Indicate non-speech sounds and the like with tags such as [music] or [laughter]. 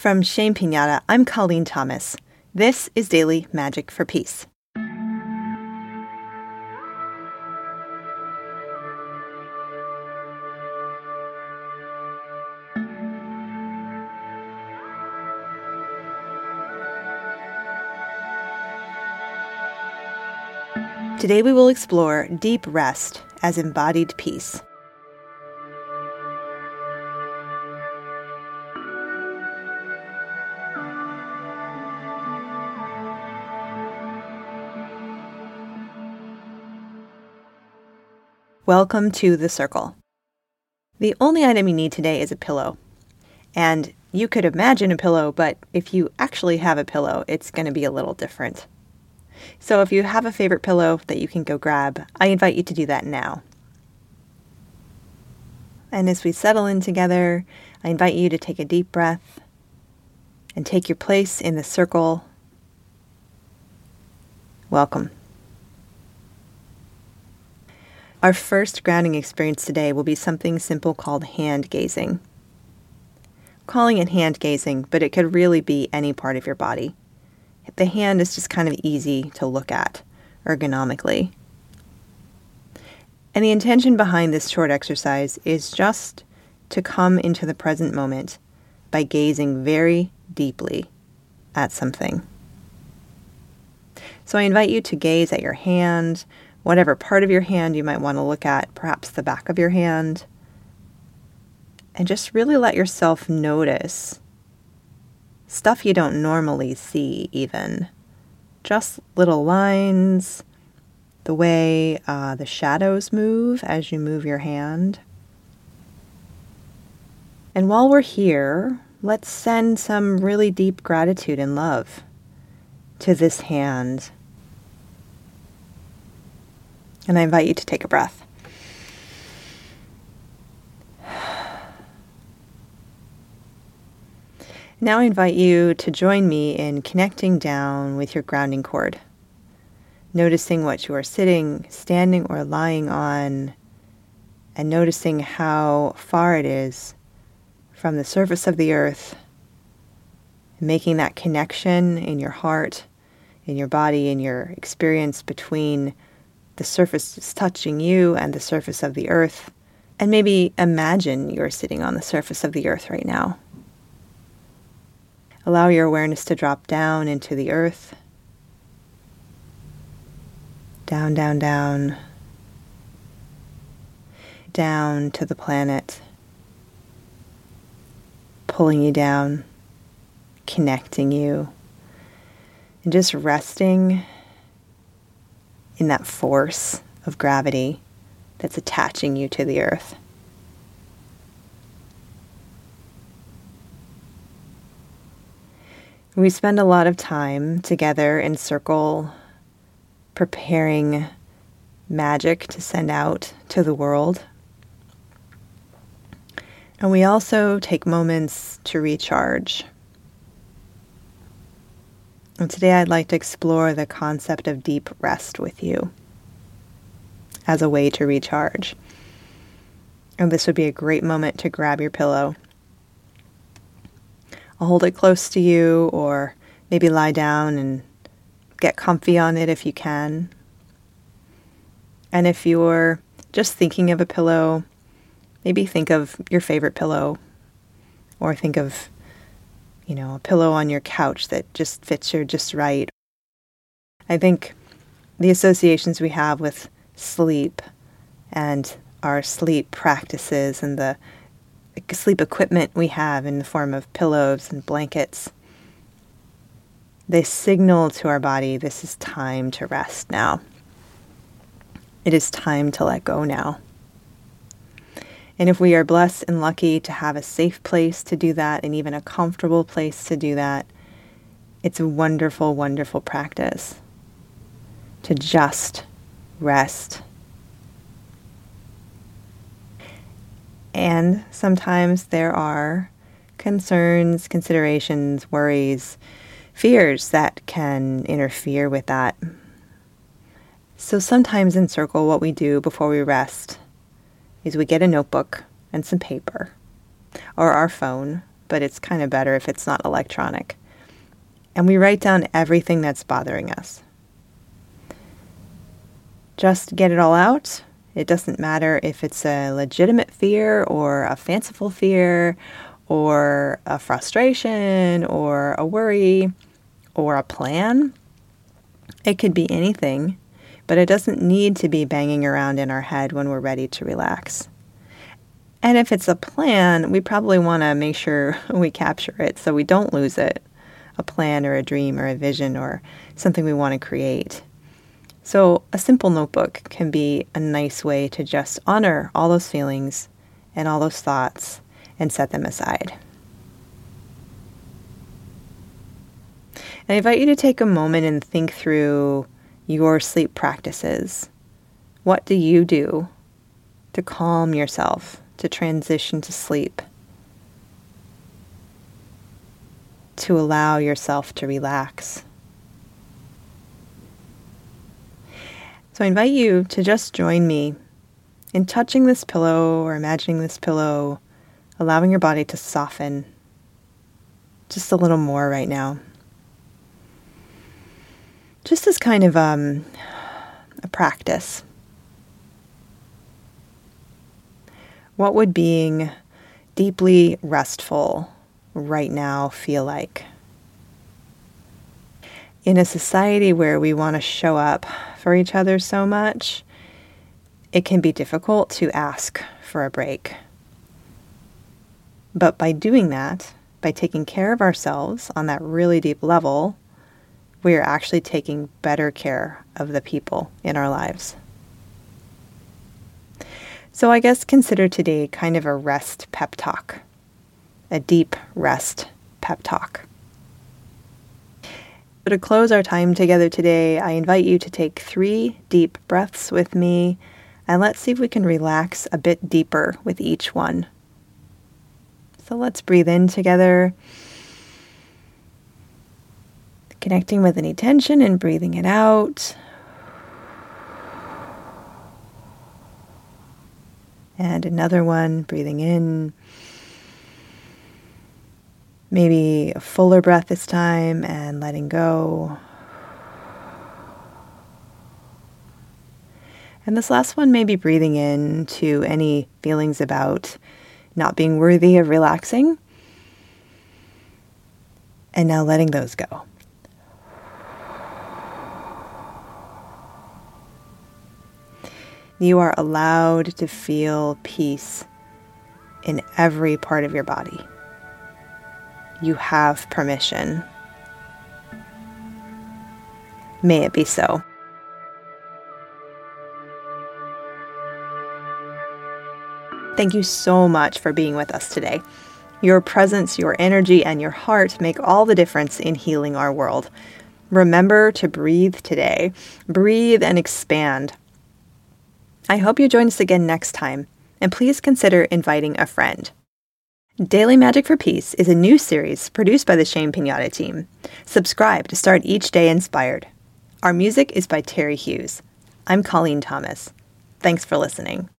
From Shame Pinata, I'm Colleen Thomas. This is Daily Magic for Peace. Today we will explore deep rest as embodied peace. Welcome to the circle. The only item you need today is a pillow. And you could imagine a pillow, but if you actually have a pillow, it's going to be a little different. So if you have a favorite pillow that you can go grab, I invite you to do that now. And as we settle in together, I invite you to take a deep breath and take your place in the circle. Welcome. Our first grounding experience today will be something simple called hand gazing. calling it hand gazing, but it could really be any part of your body. The hand is just kind of easy to look at ergonomically. And the intention behind this short exercise is just to come into the present moment by gazing very deeply at something. So I invite you to gaze at your hand whatever part of your hand you might want to look at, perhaps the back of your hand. And just really let yourself notice stuff you don't normally see, even. Just little lines, the way uh, the shadows move as you move your hand. And while we're here, let's send some really deep gratitude and love to this hand and I invite you to take a breath. Now I invite you to join me in connecting down with your grounding cord, noticing what you are sitting, standing, or lying on, and noticing how far it is from the surface of the earth, making that connection in your heart, in your body, in your experience between the surface is touching you and the surface of the earth. And maybe imagine you're sitting on the surface of the earth right now. Allow your awareness to drop down into the earth. Down, down, down. Down to the planet. Pulling you down, connecting you, and just resting in that force of gravity that's attaching you to the earth. We spend a lot of time together in circle preparing magic to send out to the world. And we also take moments to recharge. And today I'd like to explore the concept of deep rest with you as a way to recharge. And this would be a great moment to grab your pillow. I'll hold it close to you, or maybe lie down and get comfy on it if you can. And if you're just thinking of a pillow, maybe think of your favorite pillow, or think of you know, a pillow on your couch that just fits you just right. I think the associations we have with sleep and our sleep practices and the sleep equipment we have in the form of pillows and blankets, they signal to our body this is time to rest now. It is time to let go now. And if we are blessed and lucky to have a safe place to do that and even a comfortable place to do that, it's a wonderful, wonderful practice to just rest. And sometimes there are concerns, considerations, worries, fears that can interfere with that. So sometimes in Circle, what we do before we rest is we get a notebook and some paper or our phone but it's kind of better if it's not electronic. And we write down everything that's bothering us. Just get it all out. It doesn't matter if it's a legitimate fear or a fanciful fear or a frustration or a worry or a plan. It could be anything, but it doesn't need to be banging around in our head when we're ready to relax. And if it's a plan, we probably want to make sure [laughs] we capture it so we don't lose it a plan or a dream or a vision or something we want to create. So, a simple notebook can be a nice way to just honor all those feelings and all those thoughts and set them aside. I invite you to take a moment and think through your sleep practices. What do you do to calm yourself, to transition to sleep, to allow yourself to relax? So I invite you to just join me in touching this pillow or imagining this pillow allowing your body to soften just a little more right now. Just as kind of um, a practice. What would being deeply restful right now feel like? In a society where we want to show up for each other so much, it can be difficult to ask for a break. But by doing that, by taking care of ourselves on that really deep level, we are actually taking better care of the people in our lives. So I guess consider today kind of a rest pep talk, a deep rest pep talk. So to close our time together today, I invite you to take three deep breaths with me and let's see if we can relax a bit deeper with each one. So let's breathe in together. Connecting with any tension and breathing it out. And another one, breathing in. Maybe a fuller breath this time and letting go. And this last one, maybe breathing in to any feelings about not being worthy of relaxing, and now letting those go. You are allowed to feel peace in every part of your body. You have permission. May it be so. Thank you so much for being with us today. Your presence, your energy, and your heart make all the difference in healing our world. Remember to breathe today. Breathe and expand. I hope you join us again next time, and please consider inviting a friend. Daily Magic for Peace is a new series produced by the Shame Pinata team. Subscribe to start each day inspired. Our music is by Terry Hughes. I'm Colleen Thomas. Thanks for listening.